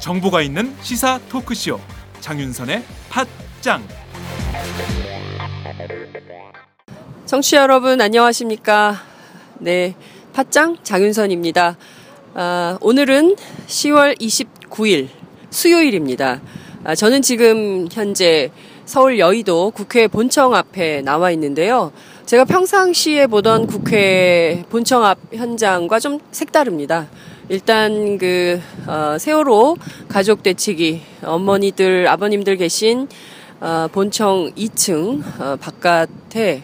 정보가 있는 시사 토크쇼 장윤선의 팟짱 청취자 여러분 안녕하십니까? 네, 팟짱 장윤선입니다. 아, 오늘은 10월 29일 수요일입니다. 아, 저는 지금 현재 서울 여의도 국회 본청 앞에 나와 있는데요. 제가 평상시에 보던 국회 본청 앞 현장과 좀 색다릅니다. 일단 그 어, 세월호 가족 대치기 어머니들 아버님들 계신 어, 본청 2층 어, 바깥에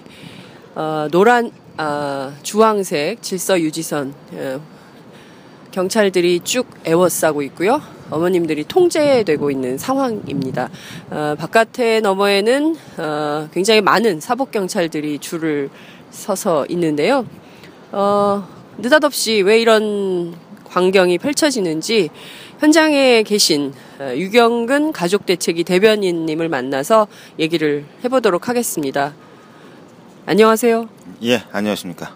어, 노란 아, 주황색 질서 유지선 어, 경찰들이 쭉 에워싸고 있고요. 어머님들이 통제되고 있는 상황입니다. 어, 바깥에 너머에는 어, 굉장히 많은 사복 경찰들이 줄을 서서 있는데요. 어, 느닷없이 왜 이런 광경이 펼쳐지는지 현장에 계신 어, 유경근 가족대책위 대변인님을 만나서 얘기를 해보도록 하겠습니다. 안녕하세요. 예, 안녕하십니까.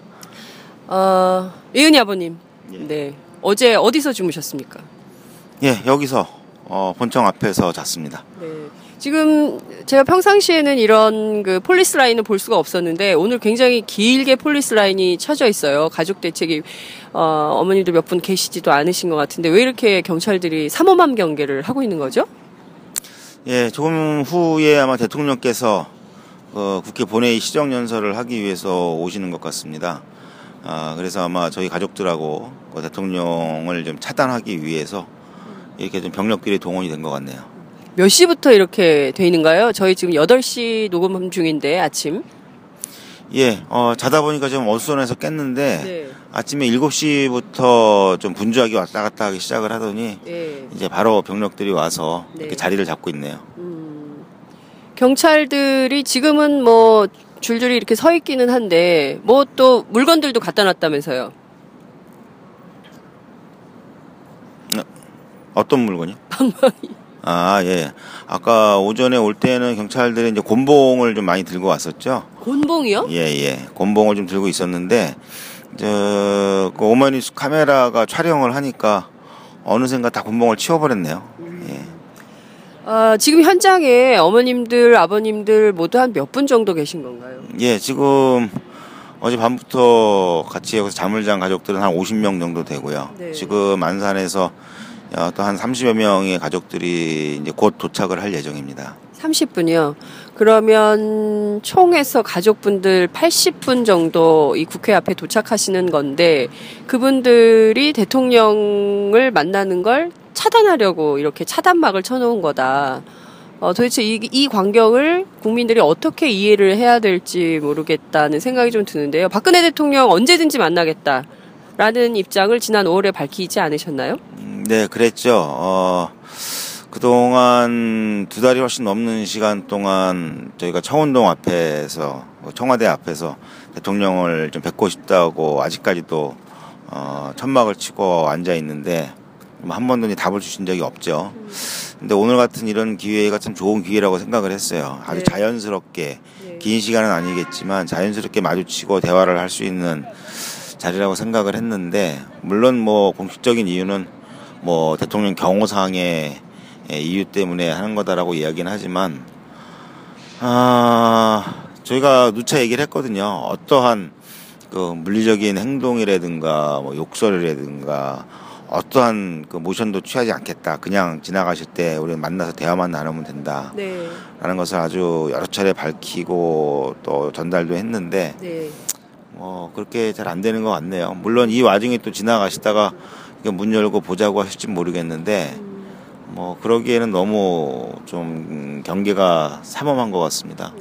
어, 이은희 아버님. 예. 네. 어제 어디서 주무셨습니까? 예, 여기서 어, 본청 앞에서 잤습니다. 네. 지금 제가 평상시에는 이런 그 폴리스 라인을 볼 수가 없었는데 오늘 굉장히 길게 폴리스 라인이 쳐져 있어요. 가족 대책이 어, 어머님들 몇분 계시지도 않으신 것 같은데 왜 이렇게 경찰들이 삼엄한 경계를 하고 있는 거죠? 예, 조금 후에 아마 대통령께서 어, 국회 본회의 시정 연설을 하기 위해서 오시는 것 같습니다. 아, 그래서 아마 저희 가족들하고 그 대통령을 좀 차단하기 위해서 이렇게 좀 병력들이 동원이 된 것 같네요. 몇 시부터 이렇게 돼 있는가요? 저희 지금 8시 녹음 중인데 아침. 예, 어, 자다 보니까 좀 어수선해서 깼는데 네. 아침에 7시부터 좀 분주하게 왔다 갔다 하기 시작을 하더니 네. 이제 바로 병력들이 와서 네. 이렇게 자리를 잡고 있네요. 음, 경찰들이 지금은 뭐 줄줄이 이렇게 서 있기는 한데 뭐 또 물건들도 갖다 놨다면서요. 어떤 물건이요? 아, 예. 아까 오전에 올 때는 경찰들이 이제 곤봉을 좀 많이 들고 왔었죠. 곤봉이요? 예, 예. 곤봉을 좀 들고 있었는데, 저, 그 오마이뉴스 카메라가 촬영을 하니까 어느샌가 다 곤봉을 치워버렸네요. 예. 아, 지금 현장에 어머님들, 아버님들 모두 한 몇 분 정도 계신 건가요? 예, 지금 어제 밤부터 같이 여기서 잔 가족들은 한 50명 정도 되고요. 네. 지금 안산에서 또 한 30여 명의 가족들이 이제 곧 도착을 할 예정입니다. 30분이요. 그러면 총에서 가족분들 80분 정도 이 국회 앞에 도착하시는 건데 그분들이 대통령을 만나는 걸 차단하려고 이렇게 차단막을 쳐놓은 거다. 어, 도대체 이, 이 광경을 국민들이 어떻게 이해를 해야 될지 모르겠다는 생각이 좀 드는데요. 박근혜 대통령 언제든지 만나겠다. 라는 입장을 지난 5월에 밝히지 않으셨나요? 음, 네, 그랬죠. 어, 그동안 두 달이 훨씬 넘는 시간 동안 저희가 청운동 앞에서, 청와대 앞에서 대통령을 좀 뵙고 싶다고 아직까지도 어, 천막을 치고 앉아 있는데 뭐한 번도 이제 답을 주신 적이 없죠. 근데 오늘 같은 이런 기회가 참 좋은 기회라고 생각을 했어요. 아주 네. 자연스럽게 긴 시간은 아니겠지만 자연스럽게 마주치고 대화를 할 수 있는 자리라고 생각을 했는데 물론 뭐 공식적인 이유는 뭐 대통령 경호상의 예, 이유 때문에 하는 거다라고 이야기는 하지만 아 저희가 누차 얘기를 했거든요. 어떠한 그 물리적인 행동이라든가 뭐 욕설이라든가 어떠한 그 모션도 취하지 않겠다. 그냥 지나가실 때 우리 만나서 대화만 나누면 된다. 네. 라는 것을 아주 여러 차례 밝히고 또 전달도 했는데 네. 뭐 그렇게 잘 안 되는 것 같네요. 물론 이 와중에 또 지나가시다가 문 열고 보자고 하실지 모르겠는데 뭐 그러기에는 너무 좀 경계가 삼엄한 것 같습니다.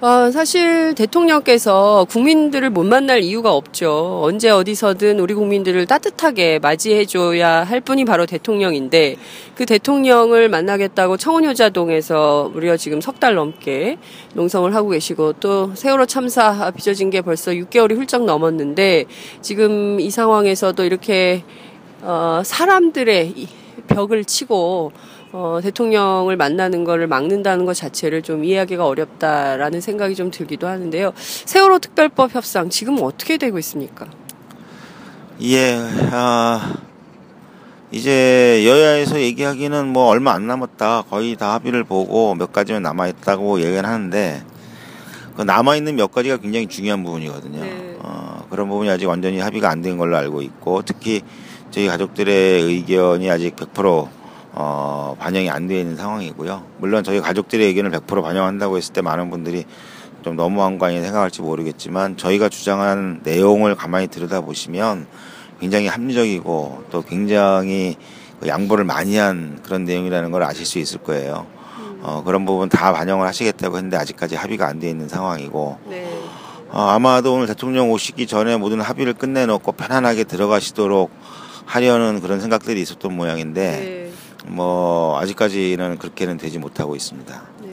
어, 사실 대통령께서 국민들을 못 만날 이유가 없죠. 언제 어디서든 우리 국민들을 따뜻하게 맞이해줘야 할 분이 바로 대통령인데 그 대통령을 만나겠다고 청운효자동에서 무려 지금 석 달 넘게 농성을 하고 계시고 또 세월호 참사 빚어진 게 벌써 6개월이 훌쩍 넘었는데 지금 이 상황에서도 이렇게 어, 사람들의 이 벽을 치고 어, 대통령을 만나는 거를 막는다는 것 자체를 좀 이해하기가 어렵다라는 생각이 좀 들기도 하는데요. 세월호 특별법 협상 지금 어떻게 되고 있습니까? 예, 아, 이제 여야에서 얘기하기는 뭐 얼마 안 남았다. 거의 다 합의를 보고 몇 가지만 남아있다고 얘기는 하는데, 그 남아있는 몇 가지가 굉장히 중요한 부분이거든요. 네. 어, 그런 부분이 아직 완전히 합의가 안 된 걸로 알고 있고, 특히 저희 가족들의 의견이 아직 100% 어, 반영이 안 되어 있는 상황이고요. 물론 저희 가족들의 의견을 100% 반영한다고 했을 때 많은 분들이 좀 너무한 거 아니 생각할지 모르겠지만 저희가 주장한 내용을 가만히 들여다보시면 굉장히 합리적이고 또 굉장히 그 양보를 많이 한 그런 내용이라는 걸 아실 수 있을 거예요. 어, 그런 부분 다 반영을 하시겠다고 했는데 아직까지 합의가 안 되어 있는 상황이고 네. 어, 아마도 오늘 대통령 오시기 전에 모든 합의를 끝내놓고 편안하게 들어가시도록 하려는 그런 생각들이 있었던 모양인데 네. 뭐 아직까지는 그렇게는 되지 못하고 있습니다. 네.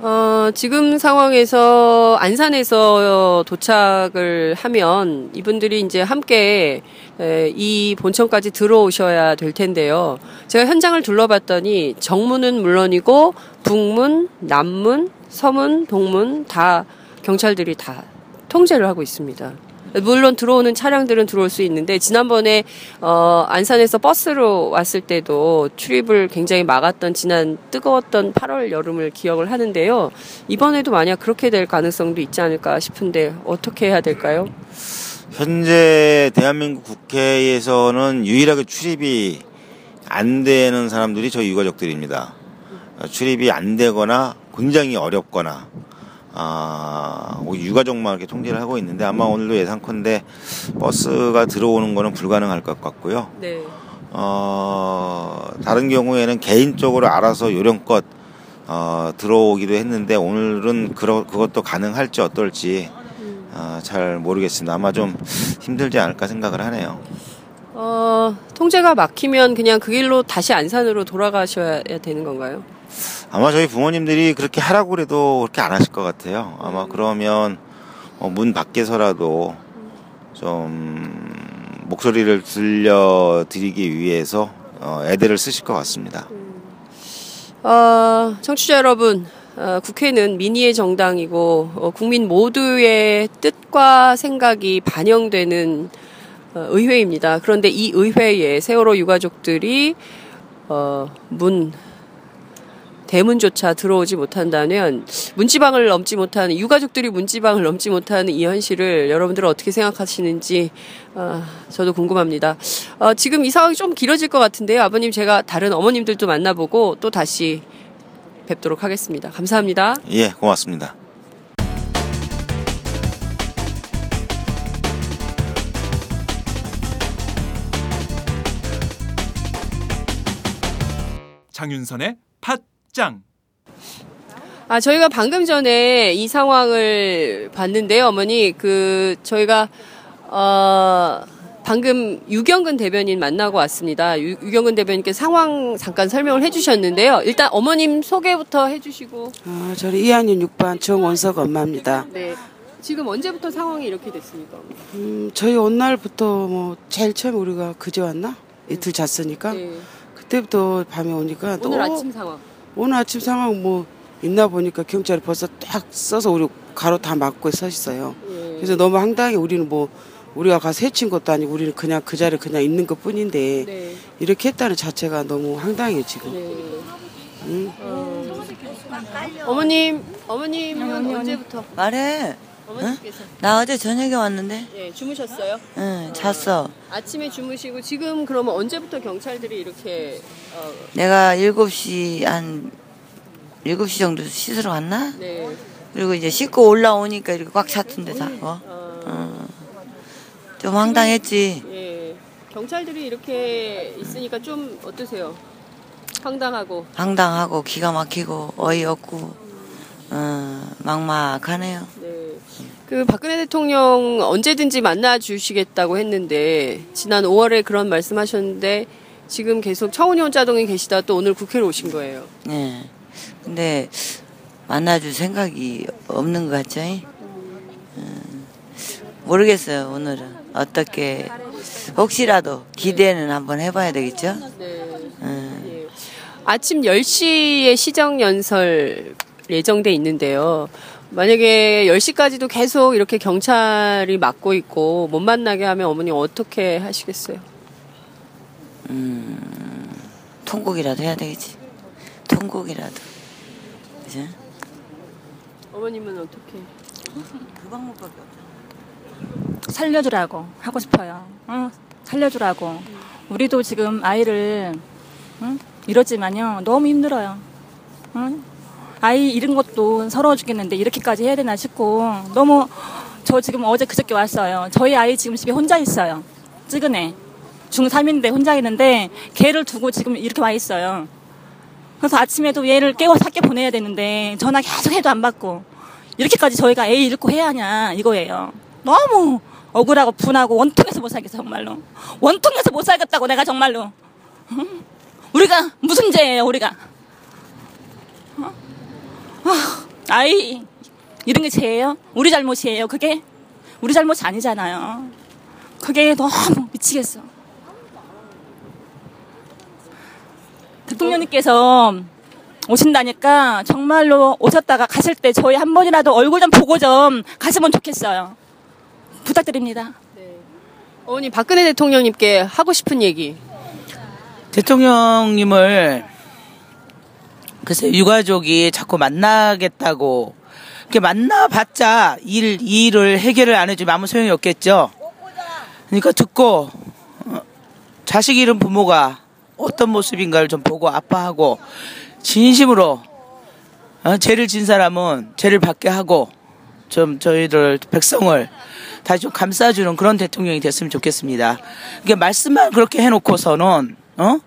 어, 지금 상황에서 안산에서 도착을 하면 이분들이 이제 함께 에, 이 본청까지 들어오셔야 될 텐데요. 제가 현장을 둘러봤더니 정문은 물론이고 북문, 남문, 서문, 동문 다 경찰들이 다 통제를 하고 있습니다. 물론 들어오는 차량들은 들어올 수 있는데 지난번에 어 안산에서 버스로 왔을 때도 출입을 굉장히 막았던 지난 뜨거웠던 8월 여름을 기억을 하는데요. 이번에도 만약 그렇게 될 가능성도 있지 않을까 싶은데 어떻게 해야 될까요? 현재 대한민국 국회에서는 유일하게 출입이 안 되는 사람들이 저희 유가족들입니다. 어, 출입이 안 되거나 굉장히 어렵거나 아, 뭐 유가족만 이렇게 통제를 하고 있는데 아마 오늘도 예상컨대 버스가 들어오는 거는 불가능할 것 같고요. 네. 어, 다른 경우에는 개인적으로 알아서 요령껏 어, 들어오기도 했는데 오늘은 그러, 그것도 가능할지 어떨지 어, 잘 모르겠습니다. 아마 좀 힘들지 않을까 생각을 하네요. 어, 통제가 막히면 그냥 그 길로 다시 안산으로 돌아가셔야 되는 건가요? 아마 저희 부모님들이 그렇게 하라고 그래도 그렇게 안 하실 것 같아요. 아마 그러면 어, 문 밖에서라도 좀 목소리를 들려드리기 위해서 어, 애들을 쓰실 것 같습니다. 어, 청취자 여러분, 어, 국회는 민의의 정당이고 어, 국민 모두의 뜻과 생각이 반영되는 어, 의회입니다. 그런데 이 의회에 세월호 유가족들이 어, 문 대문조차 들어오지 못한다면 문지방을 넘지 못하는 유가족들이 문지방을 넘지 못하는 이 현실을 여러분들은 어떻게 생각하시는지 어, 저도 궁금합니다. 어, 지금 이 상황이 좀 길어질 것 같은데요. 아버님 제가 다른 어머님들도 만나보고 또 다시 뵙도록 하겠습니다. 감사합니다. 예, 고맙습니다. 장윤선의 팟 짱 아, 저희가 방금 전에 이 상황을 봤는데요, 어머니. 그, 저희가, 어, 방금 유경근 대변인 만나고 왔습니다. 유, 유경근 대변인께 상황 잠깐 설명을 해주셨는데요. 일단 어머님 소개부터 해주시고. 어, 저는 이한윤 6반 정원석 엄마입니다. 네. 지금 언제부터 상황이 이렇게 됐습니까? 음, 저희 온 날부터 뭐 제일 처음 우리가 그제 왔나? 이틀 잤으니까 네. 그때부터 밤에 오니까 또 오늘 아침 상황. 오늘 아침 상황 뭐 있나 보니까 경찰이 벌써 딱 써서 우리 가로 다 막고 서 있어요. 예. 그래서 너무 황당해 우리는 뭐 우리가 가서 해친 것도 아니고 우리는 그냥 그 자리에 그냥 있는 것 뿐인데 네. 이렇게 했다는 자체가 너무 황당해요 지금. 네. 응? 어. 어머님, 어머님은 언제부터? 말해. 어머님께서. 나 어제 저녁에 왔는데, 예, 주무셨어요? 응, 잤어. 아침에 주무시고 지금 그러면 언제부터 경찰들이 이렇게 어, 내가 7시, 한, 7시 정도 씻으러 갔나? 네. 그리고 이제 씻고 올라오니까 이렇게 꽉 찼던데, 다. 어? 어, 어. 좀 황당했지. 예. 경찰들이 이렇게 있으니까 좀 어떠세요? 황당하고 황당하고, 기가 막히고, 어이없고, 어, 막막하네요. 네. 그 박근혜 대통령 언제든지 만나 주시겠다고 했는데 지난 5월에 그런 말씀하셨는데 지금 계속 청운이 혼자동에 계시다 또 오늘 국회로 오신 거예요. 네. 근데, 만나줄 생각이 없는 것 같죠? 음, 모르겠어요, 오늘은. 어떻게, 혹시라도 기대는 한번 해봐야 되겠죠? 네. 음. 예. 아침 10시에 시정 연설 예정돼 있는데요. 만약에 10시까지도 계속 이렇게 경찰이 막고 있고 못 만나게 하면 어머니 어떻게 하시겠어요? 통곡이라도 해야 되겠지. 통곡이라도. 그죠? 어머님은 어떻게? 그 방법밖에 없잖아. 살려주라고 하고 싶어요. 어? 살려주라고. 우리도 지금 아이를 응? 이러지만요 너무 힘들어요. 응? 아이 잃은 것도 서러워 죽겠는데 이렇게까지 해야 되나 싶고 너무 저 지금 어제 그저께 왔어요. 저희 아이 지금 집에 혼자 있어요. 찌그네. 중3인데 혼자 있는데 걔를 두고 지금 이렇게 와 있어요. 그래서 아침에도 얘를 깨워서 학교 보내야 되는데 전화 계속 해도 안 받고 이렇게까지 저희가 애 잃고 해야 하냐 이거예요. 너무 억울하고 분하고 원통해서 못 살겠어 정말로. 원통해서 못 살겠다고 내가 정말로. 응? 우리가 무슨 죄예요 우리가. 어? 아, 아이 이런 게 죄예요? 우리 잘못이에요 그게? 우리 잘못이 아니잖아요. 그게 너무 미치겠어. 대통령님께서 오신다니까 정말로 오셨다가 가실 때 저희 한 번이라도 얼굴 좀 보고 좀 가시면 좋겠어요. 부탁드립니다. 어머니 박근혜 대통령님께 하고 싶은 얘기. 대통령님을 글쎄 유가족이 자꾸 만나겠다고 이렇게 만나봤자 일, 이 일을 해결을 안 해주면 아무 소용이 없겠죠. 그러니까 듣고 어, 자식 잃은 부모가 어떤 모습인가를 좀 보고 아파하고 진심으로 어, 죄를 진 사람은 죄를 받게 하고 좀 저희들 백성을 다시 좀 감싸주는 그런 대통령이 됐으면 좋겠습니다. 이게 말씀만 그렇게 해놓고서는 어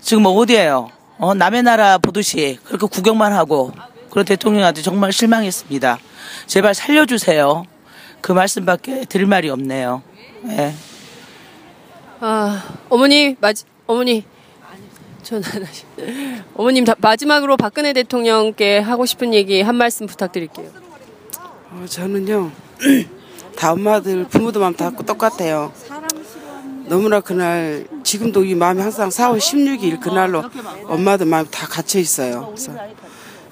지금 어디에요? 어 남의 나라 보듯이 그렇게 구경만 하고 그런 대통령한테 정말 실망했습니다. 제발 살려주세요. 그 말씀밖에 드릴 말이 없네요. 예. 아, 어머니, 마 어머니. 전화. 어머님, 다- 마지막으로 박근혜 대통령께 하고 싶은 얘기 한 말씀 부탁드릴게요. 어, 저는요 다 엄마들 부모들 마음 다 똑같아요. 너무나 그날 지금도 이 마음이 항상 4월 16일 그날로 엄마들 마음 다 갇혀 있어요. 그래서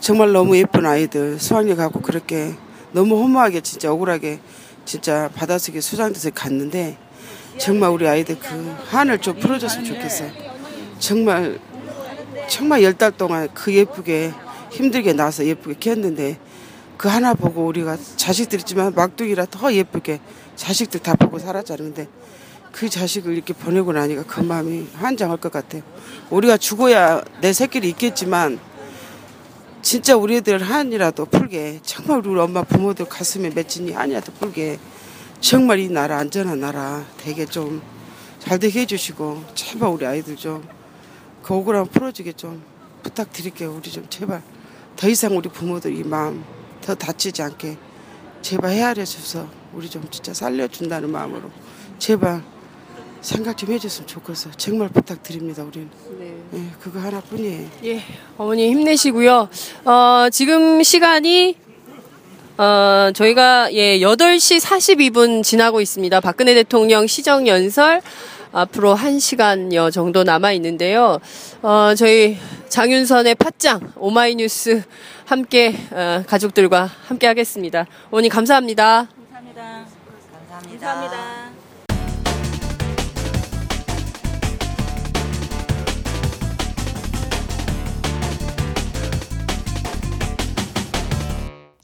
정말 너무 예쁜 아이들 수학여행 가고 그렇게 너무 허무하게 진짜 억울하게 진짜 바닷속에 수장돼서 갔는데 정말 우리 아이들 그 한을 좀 풀어줬으면 좋겠어요. 정말 정말 열 달 동안 그 예쁘게 힘들게 나서 예쁘게 키웠는데 그 하나 보고 우리가 자식들 있지만 막둥이라 더 예쁘게 자식들 다 보고 살았잖아요. 근데 그 자식을 이렇게 보내고 나니까 그 마음이 한장할 것 같아요. 우리가 죽어야 내 새끼를 있겠지만 진짜 우리 애들 한이라도 풀게 정말 우리 엄마 부모들 가슴에 맺힌 이 한이라도 풀게 정말 이 나라 안전한 나라 되게 좀 잘 되게 해주시고 제발 우리 아이들 좀 그 억울함 풀어주게 좀 부탁드릴게요. 우리 좀 제발 더 이상 우리 부모들 이 마음 더 다치지 않게 제발 헤아려 줘서 우리 좀 진짜 살려준다는 마음으로 제발 생각 좀 해줬으면 좋겠어요. 정말 부탁드립니다. 우리는 네. 예, 그거 하나뿐이에요. 예, 어머니 힘내시고요. 어, 지금 시간이 어, 저희가 예, 8시 42분 지나고 있습니다. 박근혜 대통령 시정 연설 앞으로 1시간여 정도 남아 있는데요. 어, 저희 장윤선의 팟짱 오마이뉴스 함께 어, 가족들과 함께 하겠습니다. 어머니 감사합니다. 감사합니다. 감사합니다. 감사합니다.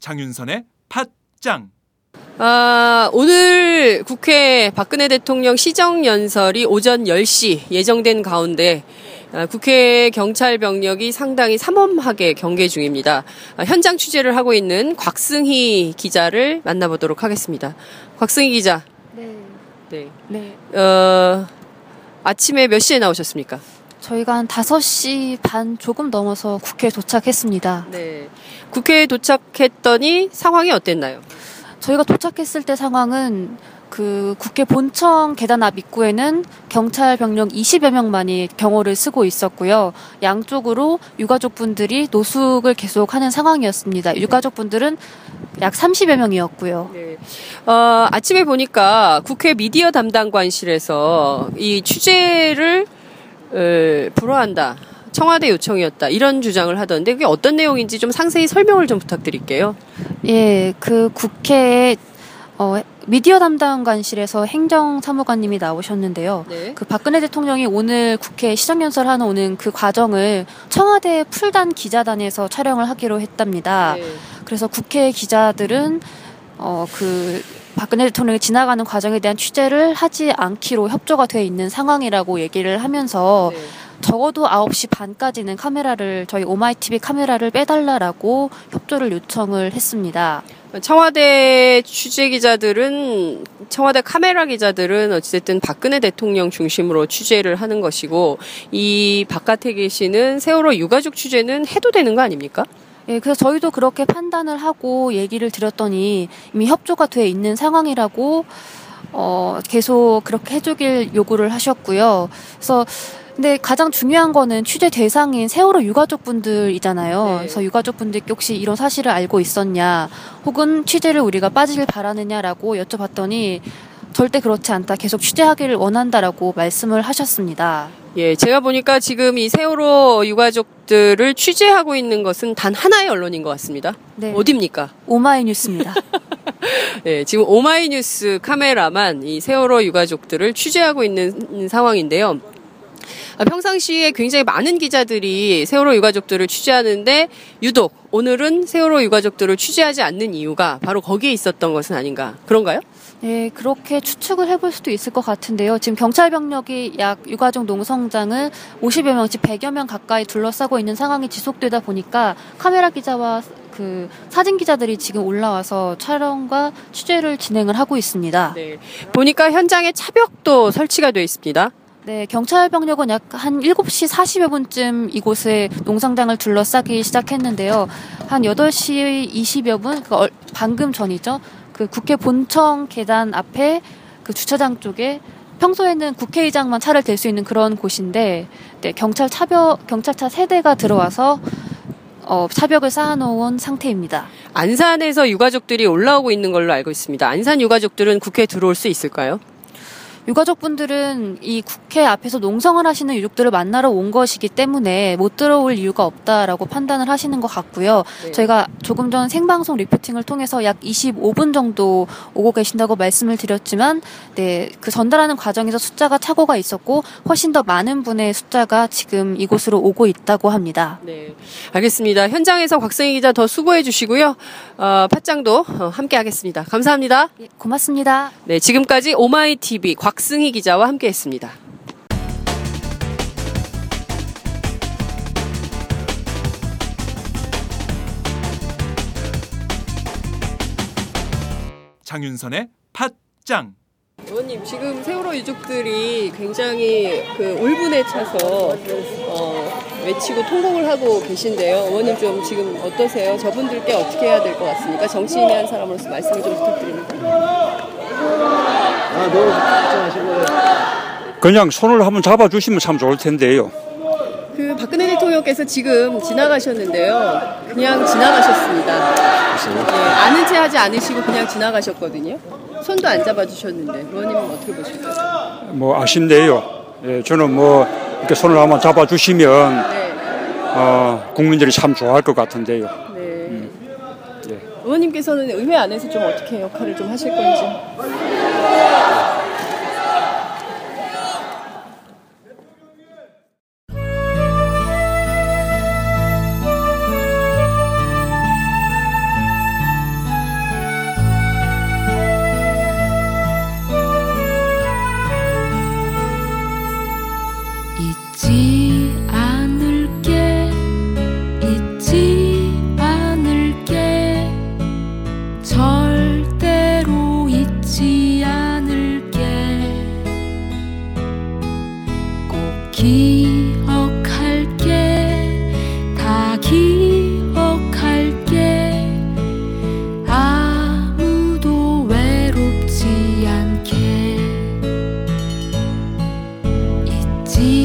장윤선의 팟짱. 아, 오늘 국회 박근혜 대통령 시정연설이 오전 10시 예정된 가운데 아, 국회 경찰 병력이 상당히 삼엄하게 경계 중입니다. 아, 현장 취재를 하고 있는 곽승희 기자를 만나보도록 하겠습니다. 곽승희 기자. 네. 네. 네. 어, 아침에 몇 시에 나오셨습니까? 저희가 한 5시 반 조금 넘어서 국회에 도착했습니다. 네. 국회에 도착했더니 상황이 어땠나요? 저희가 도착했을 때 상황은 그 국회 본청 계단 앞 입구에는 경찰 병력 20여 명만이 경호를 쓰고 있었고요. 양쪽으로 유가족분들이 노숙을 계속 하는 상황이었습니다. 유가족분들은 약 30여 명이었고요. 네. 어, 아침에 보니까 국회 미디어 담당관실에서 이 취재를 어, 불허한다. 청와대 요청이었다 이런 주장을 하던데 그게 어떤 내용인지 좀 상세히 설명을 좀 부탁드릴게요. 예, 그 국회에 어, 미디어 담당관실에서 행정사무관님이 나오셨는데요. 네. 그 박근혜 대통령이 오늘 국회 시정연설하는 오는 그 과정을 청와대 풀단 기자단에서 촬영을 하기로 했답니다. 네. 그래서 국회 기자들은 어, 그 박근혜 대통령이 지나가는 과정에 대한 취재를 하지 않기로 협조가 돼 있는 상황이라고 얘기를 하면서 네. 적어도 9시 반까지는 카메라를 저희 오마이TV 카메라를 빼달라라고 협조를 요청을 했습니다. 청와대 취재 기자들은 청와대 카메라 기자들은 어찌됐든 박근혜 대통령 중심으로 취재를 하는 것이고 이 바깥에 계시는 세월호 유가족 취재는 해도 되는 거 아닙니까? 예, 그래서 저희도 그렇게 판단을 하고 얘기를 드렸더니 이미 협조가 돼 있는 상황이라고 어, 계속 그렇게 해주길 요구를 하셨고요. 그래서 근데 가장 중요한 거는 취재 대상인 세월호 유가족분들이잖아요. 네. 그래서 유가족분들께 혹시 이런 사실을 알고 있었냐, 혹은 취재를 우리가 빠지길 바라느냐라고 여쭤봤더니 절대 그렇지 않다. 계속 취재하기를 원한다라고 말씀을 하셨습니다. 예, 제가 보니까 지금 이 세월호 유가족들을 취재하고 있는 것은 단 하나의 언론인 것 같습니다. 네. 어딥니까? 오마이뉴스입니다. 예, 지금 오마이뉴스 카메라만 이 세월호 유가족들을 취재하고 있는 상황인데요. 아, 평상시에 굉장히 많은 기자들이 세월호 유가족들을 취재하는데 유독 오늘은 세월호 유가족들을 취재하지 않는 이유가 바로 거기에 있었던 것은 아닌가 그런가요? 네, 그렇게 추측을 해볼 수도 있을 것 같은데요. 지금 경찰 병력이 약 유가족 농성장을 50여 명씩 100여 명 가까이 둘러싸고 있는 상황이 지속되다 보니까 카메라 기자와 그 사진 기자들이 지금 올라와서 촬영과 취재를 진행을 하고 있습니다. 네, 보니까 현장에 차벽도 설치가 되어 있습니다. 네, 경찰 병력은 약 한 7시 40여 분쯤 이곳에 농성장을 둘러싸기 시작했는데요. 한 8시 20여 분, 그 얼- 방금 전이죠. 그 국회 본청 계단 앞에 그 주차장 쪽에 평소에는 국회의장만 차를 댈 수 있는 그런 곳인데, 네, 경찰 차벽, 경찰차 세 대가 들어와서 어, 차벽을 쌓아놓은 상태입니다. 안산에서 유가족들이 올라오고 있는 걸로 알고 있습니다. 안산 유가족들은 국회에 들어올 수 있을까요? 유가족분들은 이 국회 앞에서 농성을 하시는 유족들을 만나러 온 것이기 때문에 못 들어올 이유가 없다라고 판단을 하시는 것 같고요. 네. 저희가 조금 전 생방송 리포팅을 통해서 약 25분 정도 오고 계신다고 말씀을 드렸지만, 네, 그 전달하는 과정에서 숫자가 착오가 있었고, 훨씬 더 많은 분의 숫자가 지금 이곳으로 오고 있다고 합니다. 네, 알겠습니다. 현장에서 곽승희 기자 더 수고해 주시고요. 어, 팟짱도 어, 함께 하겠습니다. 감사합니다. 예, 고맙습니다. 네, 지금까지 오마이 TV 곽 승희 기자와 함께 했습니다. 장윤선의 팟짱 의원님 지금 세월호 유족들이 굉장히 그 울분에 차서 어, 외치고 통곡을 하고 계신데요. 의원님 좀 지금 어떠세요? 저분들께 어떻게 해야 될 것 같습니까? 정치인의 한 사람으로서 말씀을 좀 부탁드립니다. 그냥 손을 한번 잡아주시면 참 좋을 텐데요. 그 박근혜 대통령께서 지금 지나가셨는데요. 그냥 지나가셨습니다. 예, 아는 채 하지 않으시고 그냥 지나가셨거든요. 손도 안 잡아주셨는데 의원님은 어떻게 보실까요? 뭐 아쉽네요. 예, 저는 뭐 이렇게 손을 한번 잡아주시면 네, 어, 국민들이 참 좋아할 것 같은데요. 네. 예. 의원님께서는 의회 안에서 좀 어떻게 역할을 좀 하실 건지. see